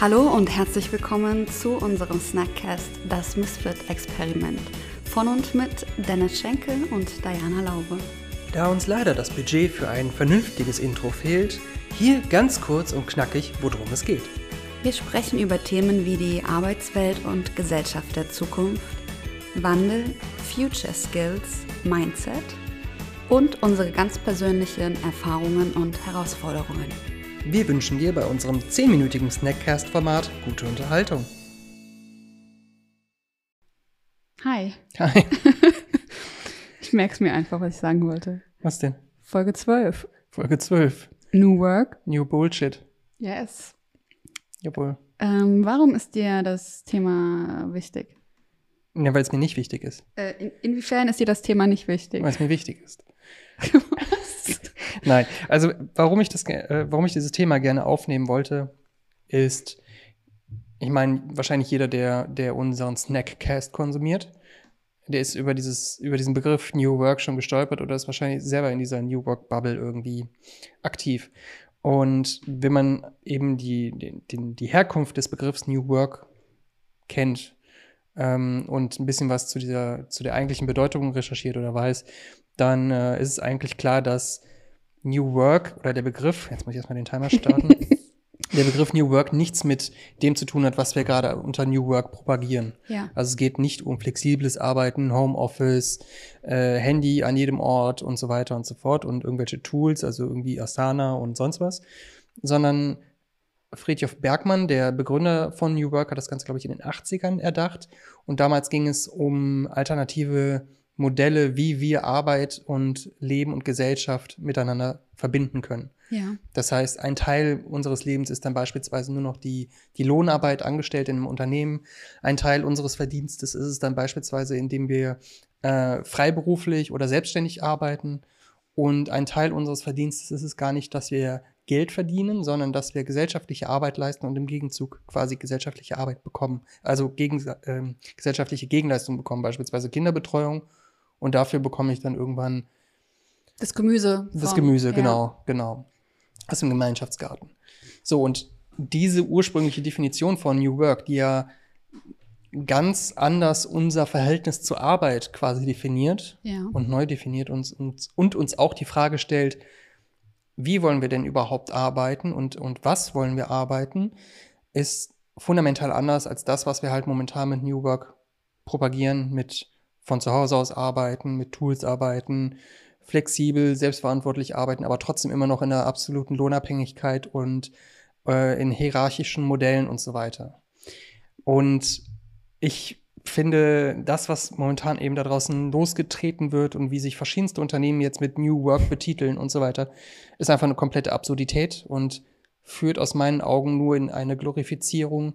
Hallo und herzlich willkommen zu unserem Snackcast Das Misfit-Experiment von und mit Dennis Schenkel und Diana Laube. Da uns leider das Budget für ein vernünftiges Intro fehlt, hier ganz kurz und knackig, worum es geht. Wir sprechen über Themen wie die Arbeitswelt und Gesellschaft der Zukunft, Wandel, Future Skills, Mindset und unsere ganz persönlichen Erfahrungen und Herausforderungen. Wir wünschen dir bei unserem 10-minütigen Snackcast-Format gute Unterhaltung. Hi. Hi. Ich merke es mir einfach, was ich sagen wollte. Was denn? Folge 12. Folge 12. New Work. New Bullshit. Yes. Jawohl. Ähm, warum ist dir das Thema wichtig? Ja, weil es mir nicht wichtig ist. Äh, in, inwiefern ist dir das Thema nicht wichtig? Weil es mir wichtig ist. Was? Nein, also warum ich, das, äh, warum ich dieses Thema gerne aufnehmen wollte, ist, ich meine, wahrscheinlich jeder, der, der unseren Snackcast konsumiert, der ist über, dieses, über diesen Begriff New Work schon gestolpert oder ist wahrscheinlich selber in dieser New Work Bubble irgendwie aktiv. Und wenn man eben die, den, die Herkunft des Begriffs New Work kennt ähm, und ein bisschen was zu, dieser, zu der eigentlichen Bedeutung recherchiert oder weiß, dann äh, ist es eigentlich klar, dass New Work oder der Begriff, jetzt muss ich erstmal den Timer starten, der Begriff New Work nichts mit dem zu tun hat, was wir gerade unter New Work propagieren. Ja. Also es geht nicht um flexibles Arbeiten, Homeoffice, äh, Handy an jedem Ort und so weiter und so fort und irgendwelche Tools, also irgendwie Asana und sonst was, sondern Friedhof Bergmann, der Begründer von New Work, hat das Ganze, glaube ich, in den 80ern erdacht. Und damals ging es um alternative Modelle, wie wir Arbeit und Leben und Gesellschaft miteinander verbinden können. Ja. Das heißt, ein Teil unseres Lebens ist dann beispielsweise nur noch die, die Lohnarbeit angestellt in einem Unternehmen. Ein Teil unseres Verdienstes ist es dann beispielsweise, indem wir äh, freiberuflich oder selbstständig arbeiten. Und ein Teil unseres Verdienstes ist es gar nicht, dass wir Geld verdienen, sondern dass wir gesellschaftliche Arbeit leisten und im Gegenzug quasi gesellschaftliche Arbeit bekommen. Also gegen, ähm, gesellschaftliche Gegenleistung bekommen, beispielsweise Kinderbetreuung. Und dafür bekomme ich dann irgendwann Das Gemüse. das Gemüse, ja. genau, genau. Aus dem Gemeinschaftsgarten. So, und diese ursprüngliche Definition von New Work, die ja ganz anders unser Verhältnis zur Arbeit quasi definiert Ja. und neu definiert uns, uns und uns auch die Frage stellt, wie wollen wir denn überhaupt arbeiten und, und was wollen wir arbeiten, ist fundamental anders als das, was wir halt momentan mit New Work propagieren, mit von zu Hause aus arbeiten, mit Tools arbeiten, flexibel, selbstverantwortlich arbeiten, aber trotzdem immer noch in einer absoluten Lohnabhängigkeit und äh, in hierarchischen Modellen und so weiter. Und ich finde, das, was momentan eben da draußen losgetreten wird und wie sich verschiedenste Unternehmen jetzt mit New Work betiteln und so weiter, ist einfach eine komplette Absurdität und führt aus meinen Augen nur in eine Glorifizierung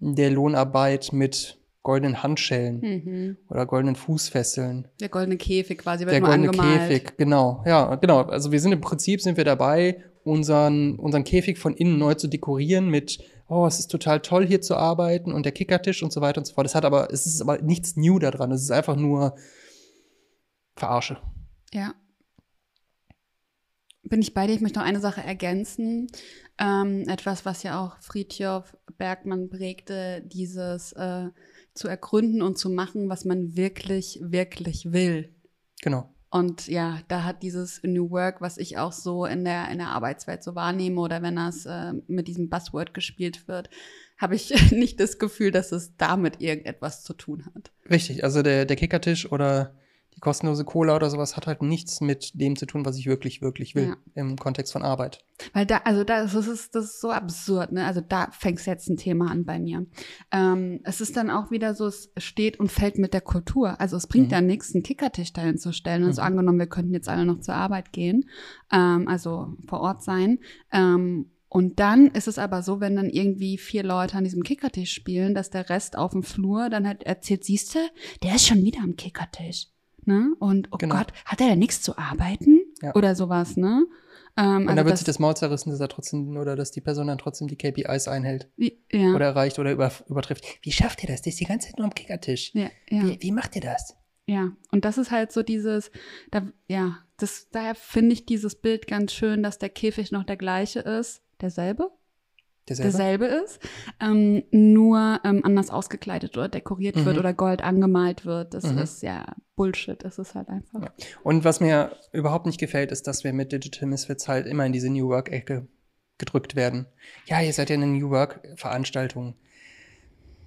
der Lohnarbeit mit goldenen Handschellen Mhm. oder goldenen Fußfesseln. Der goldene Käfig quasi wird Der goldene angemalt. Käfig, genau. Ja, genau. Also wir sind im Prinzip sind wir dabei, unseren, unseren Käfig von innen neu zu dekorieren mit, oh, es ist total toll hier zu arbeiten und der Kickertisch und so weiter und so fort. Es hat aber, es ist aber nichts new daran. Es ist einfach nur Verarsche. Ja. Bin ich bei dir? Ich möchte noch eine Sache ergänzen. Ähm, etwas, was ja auch Friedhof Bergmann prägte, dieses äh, zu ergründen und zu machen, was man wirklich, wirklich will. Genau. Und ja, da hat dieses New Work, was ich auch so in der, in der Arbeitswelt so wahrnehme oder wenn das äh, mit diesem Buzzword gespielt wird, habe ich nicht das Gefühl, dass es damit irgendetwas zu tun hat. Richtig. Also der, der Kickertisch oder die kostenlose Cola oder sowas hat halt nichts mit dem zu tun, was ich wirklich, wirklich will Ja. im Kontext von Arbeit. Weil da, also da, das ist, das ist so absurd, ne? Also da fängt jetzt ein Thema an bei mir. Ähm, es ist dann auch wieder so, es steht und fällt mit der Kultur. Also es bringt Mhm. ja nichts, einen Kickertisch dahin zu stellen. Also Mhm. angenommen, wir könnten jetzt alle noch zur Arbeit gehen, ähm, also vor Ort sein. Ähm, und dann ist es aber so, wenn dann irgendwie vier Leute an diesem Kickertisch spielen, dass der Rest auf dem Flur dann halt erzählt, siehste, der ist schon wieder am Kickertisch. Ne? Und oh Genau. Gott, hat er da nichts zu arbeiten? Ja. Oder sowas, ne? Ähm, Und also da wird sich das Maul zerrissen, dass er trotzdem oder dass die Person dann trotzdem die KPIs einhält ja. oder erreicht oder über, übertrifft. Wie schafft ihr das? Der ist die ganze Zeit nur am Kickertisch. Ja, ja, Wie, wie macht ihr das? ja. Und das ist halt so dieses, da, ja, das, daher finde ich dieses Bild ganz schön, dass der Käfig noch der gleiche ist. Derselbe? Derselbe? derselbe ist, ähm, nur ähm, anders ausgekleidet oder dekoriert Mhm. wird oder Gold angemalt wird. Das Mhm. ist ja Bullshit, das ist halt einfach. Ja. Und was mir überhaupt nicht gefällt, ist, dass wir mit Digital Misfits halt immer in diese New Work-Ecke gedrückt werden. Ja, ihr seid ja eine New Work-Veranstaltung.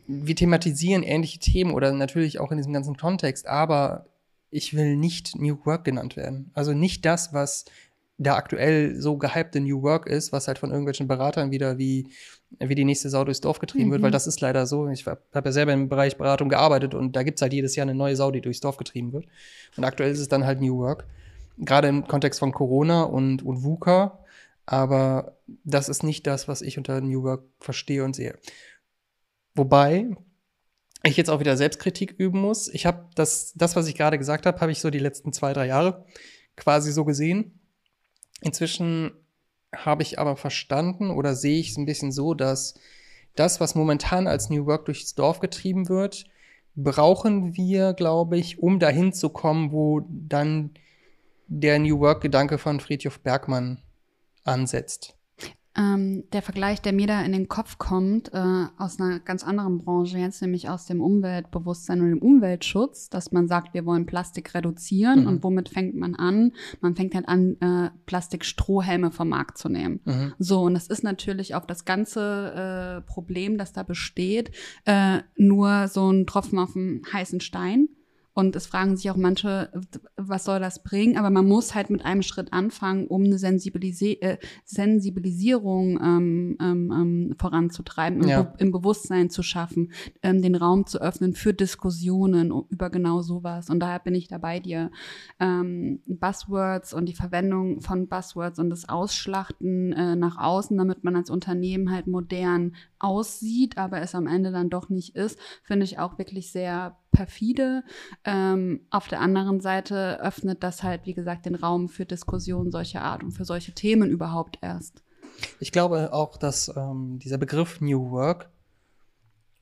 Wir thematisieren ähnliche Themen oder natürlich auch in diesem ganzen Kontext, aber ich will nicht New Work genannt werden. Also nicht das, was da aktuell so gehypte New Work ist, was halt von irgendwelchen Beratern wieder wie, wie die nächste Sau durchs Dorf getrieben wird, Mhm. weil das ist leider so. Ich habe ja selber im Bereich Beratung gearbeitet und da gibt's halt jedes Jahr eine neue Sau, die durchs Dorf getrieben wird. Und aktuell ist es dann halt New Work. Gerade im Kontext von Corona und, und VUCA. Aber das ist nicht das, was ich unter New Work verstehe und sehe. Wobei ich jetzt auch wieder Selbstkritik üben muss. Ich habe das, das, was ich gerade gesagt habe, habe ich so die letzten zwei, drei Jahre quasi so gesehen. Inzwischen habe ich aber verstanden oder sehe ich es ein bisschen so, dass das, was momentan als New Work durchs Dorf getrieben wird, brauchen wir, glaube ich, um dahin zu kommen, wo dann der New Work-Gedanke von Friedhof Bergmann ansetzt. Ähm, der Vergleich, der mir da in den Kopf kommt, äh, aus einer ganz anderen Branche, jetzt nämlich aus dem Umweltbewusstsein und dem Umweltschutz, dass man sagt, wir wollen Plastik reduzieren Mhm. und womit fängt man an? Man fängt halt an, äh, Plastikstrohhelme vom Markt zu nehmen. Mhm. So, und das ist natürlich auf das ganze äh, Problem, das da besteht, äh, nur so ein Tropfen auf dem heißen Stein. Und es fragen sich auch manche, was soll das bringen? Aber man muss halt mit einem Schritt anfangen, um eine Sensibilisi äh, Sensibilisierung ähm, ähm, ähm, voranzutreiben, im, Ja. Be im Bewusstsein zu schaffen, ähm, den Raum zu öffnen für Diskussionen über genau sowas. Und daher bin ich da bei dir. Ähm, Buzzwords und die Verwendung von Buzzwords und das Ausschlachten äh, nach außen, damit man als Unternehmen halt modern aussieht, aber es am Ende dann doch nicht ist, finde ich auch wirklich sehr perfide. Ähm, auf der anderen Seite öffnet das halt, wie gesagt, den Raum für Diskussionen solcher Art und für solche Themen überhaupt erst. Ich glaube auch, dass ähm, dieser Begriff New Work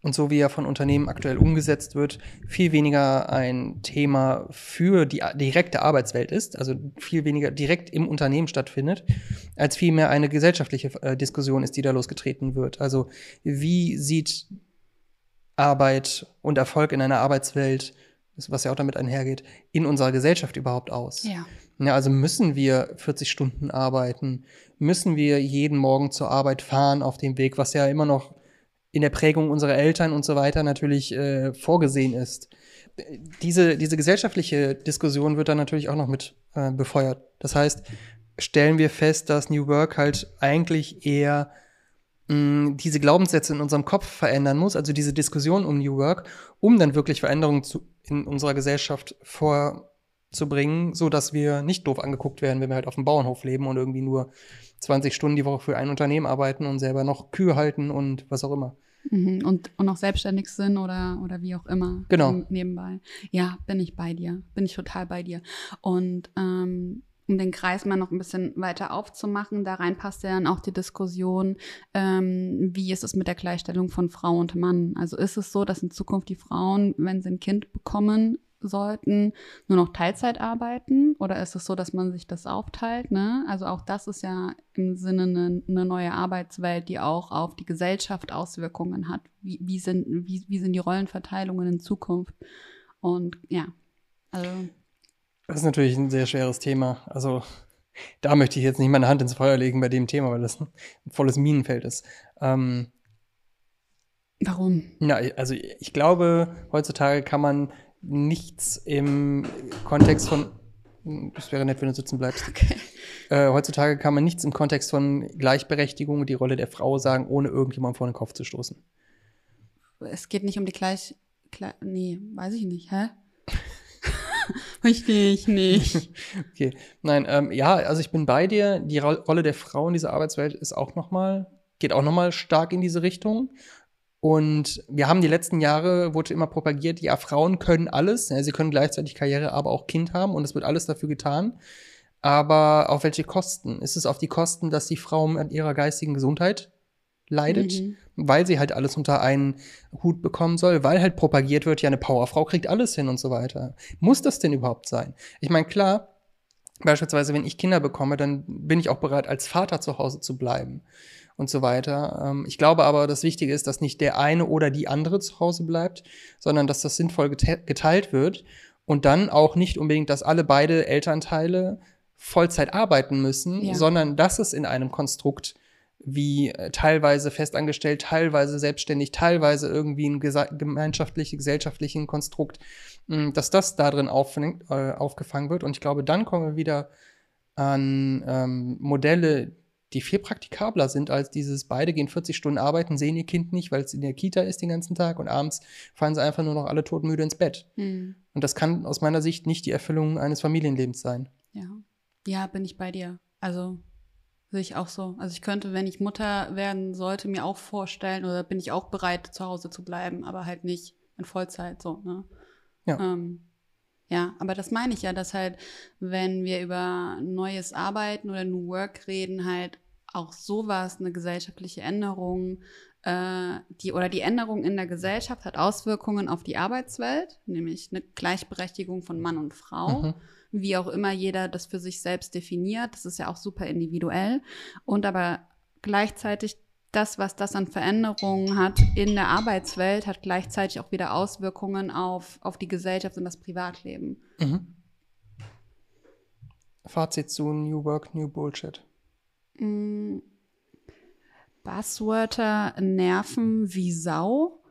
und so wie er von Unternehmen aktuell umgesetzt wird, viel weniger ein Thema für die direkte Arbeitswelt ist, also viel weniger direkt im Unternehmen stattfindet, als vielmehr eine gesellschaftliche äh, Diskussion ist, die da losgetreten wird. Also wie sieht Arbeit und Erfolg in einer Arbeitswelt, was ja auch damit einhergeht, in unserer Gesellschaft überhaupt aus? Ja. Ja, also müssen wir 40 Stunden arbeiten? Müssen wir jeden Morgen zur Arbeit fahren auf dem Weg, was ja immer noch in der Prägung unserer Eltern und so weiter natürlich äh, vorgesehen ist? Diese, diese gesellschaftliche Diskussion wird dann natürlich auch noch mit äh, befeuert. Das heißt, stellen wir fest, dass New Work halt eigentlich eher mh, diese Glaubenssätze in unserem Kopf verändern muss, also diese Diskussion um New Work, um dann wirklich Veränderungen zu, in unserer Gesellschaft vorzubringen, so dass wir nicht doof angeguckt werden, wenn wir halt auf dem Bauernhof leben und irgendwie nur 20 Stunden die Woche für ein Unternehmen arbeiten und selber noch Kühe halten und was auch immer. Mhm. Und, und auch selbstständig sind oder, oder wie auch immer. Genau. Nebenbei. Ja, bin ich bei dir. Bin ich total bei dir. Und ähm, um den Kreis mal noch ein bisschen weiter aufzumachen, da rein passt ja dann auch die Diskussion, ähm, wie ist es mit der Gleichstellung von Frau und Mann? Also ist es so, dass in Zukunft die Frauen, wenn sie ein Kind bekommen sollten, nur noch Teilzeit arbeiten? Oder ist es so, dass man sich das aufteilt? Ne? Also auch das ist ja im Sinne eine, eine neue Arbeitswelt, die auch auf die Gesellschaft Auswirkungen hat. Wie, wie, sind, wie, wie sind die Rollenverteilungen in Zukunft? Und ja, also Das ist natürlich ein sehr schweres Thema. Also da möchte ich jetzt nicht meine Hand ins Feuer legen bei dem Thema, weil das ein volles Minenfeld ist. Ähm, warum? Ja, also ich glaube, heutzutage kann man nichts im Kontext von. Das wäre nett, wenn du sitzen bleibst. Okay. Äh, heutzutage kann man nichts im Kontext von Gleichberechtigung und die Rolle der Frau sagen, ohne irgendjemand vor den Kopf zu stoßen. Es geht nicht um die gleich. Gle nee, weiß ich nicht. Hä? Verstehe ich nicht. Okay, nein, ähm, ja, also ich bin bei dir. Die Ro Rolle der Frau in dieser Arbeitswelt ist auch noch mal, geht auch noch mal stark in diese Richtung. Und wir haben die letzten Jahre, wurde immer propagiert, ja, Frauen können alles. Ja, sie können gleichzeitig Karriere, aber auch Kind haben und es wird alles dafür getan. Aber auf welche Kosten? Ist es auf die Kosten, dass die Frau an ihrer geistigen Gesundheit leidet, Mhm. Weil sie halt alles unter einen Hut bekommen soll, weil halt propagiert wird, ja, eine Powerfrau kriegt alles hin und so weiter. Muss das denn überhaupt sein? Ich meine, klar, beispielsweise, wenn ich Kinder bekomme, dann bin ich auch bereit, als Vater zu Hause zu bleiben. und so weiter. Ähm, ich glaube aber, das Wichtige ist, dass nicht der eine oder die andere zu Hause bleibt, sondern dass das sinnvoll geteilt wird und dann auch nicht unbedingt, dass alle beide Elternteile Vollzeit arbeiten müssen, Ja. sondern dass es in einem Konstrukt wie äh, teilweise festangestellt, teilweise selbstständig, teilweise irgendwie ein gesa- gemeinschaftliches, gesellschaftlichen Konstrukt, mh, dass das da drin auffängt, äh, aufgefangen wird. Und ich glaube, dann kommen wir wieder an ähm, Modelle, die viel praktikabler sind als dieses, beide gehen 40 Stunden arbeiten, sehen ihr Kind nicht, weil es in der Kita ist den ganzen Tag und abends fallen sie einfach nur noch alle todmüde ins Bett. Hm. Und das kann aus meiner Sicht nicht die Erfüllung eines Familienlebens sein. Ja. Ja, bin ich bei dir. Also sehe ich auch so. Also ich könnte, wenn ich Mutter werden sollte, mir auch vorstellen oder bin ich auch bereit, zu Hause zu bleiben, aber halt nicht in Vollzeit so, ne? Ja. Ähm, ja, aber das meine ich ja, dass halt, wenn wir über neues Arbeiten oder New Work reden, halt auch sowas, eine gesellschaftliche Änderung, äh, die oder die Änderung in der Gesellschaft hat Auswirkungen auf die Arbeitswelt, nämlich eine Gleichberechtigung von Mann und Frau Mhm. Wie auch immer jeder das für sich selbst definiert. Das ist ja auch super individuell. Und aber gleichzeitig das, was das an Veränderungen hat in der Arbeitswelt, hat gleichzeitig auch wieder Auswirkungen auf, auf die Gesellschaft und das Privatleben. Mhm. Fazit zu New Work, New Bullshit. Mm, Buzzwörter nerven wie Sau.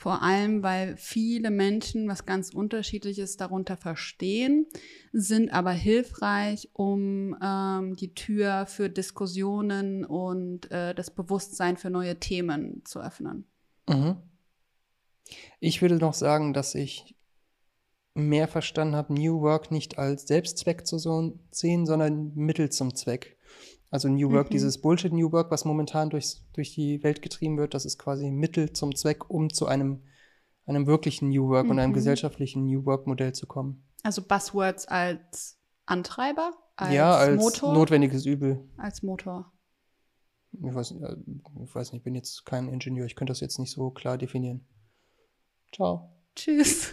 Vor allem, weil viele Menschen was ganz Unterschiedliches darunter verstehen, sind aber hilfreich, um ähm, die Tür für Diskussionen und äh, das Bewusstsein für neue Themen zu öffnen. Mhm. Ich würde noch sagen, dass ich mehr verstanden habe, New Work nicht als Selbstzweck zu sehen, sondern Mittel zum Zweck. Also New Work, Mhm. dieses Bullshit New Work, was momentan durchs, durch die Welt getrieben wird, das ist quasi Mittel zum Zweck, um zu einem, einem wirklichen New Work und einem Mhm. gesellschaftlichen New Work Modell zu kommen. Also Buzzwords als Antreiber, als ja, als Motor, notwendiges Übel. als Motor. Ich weiß, äh, ich weiß nicht, ich bin jetzt kein Ingenieur, ich könnte das jetzt nicht so klar definieren. Ciao. Tschüss.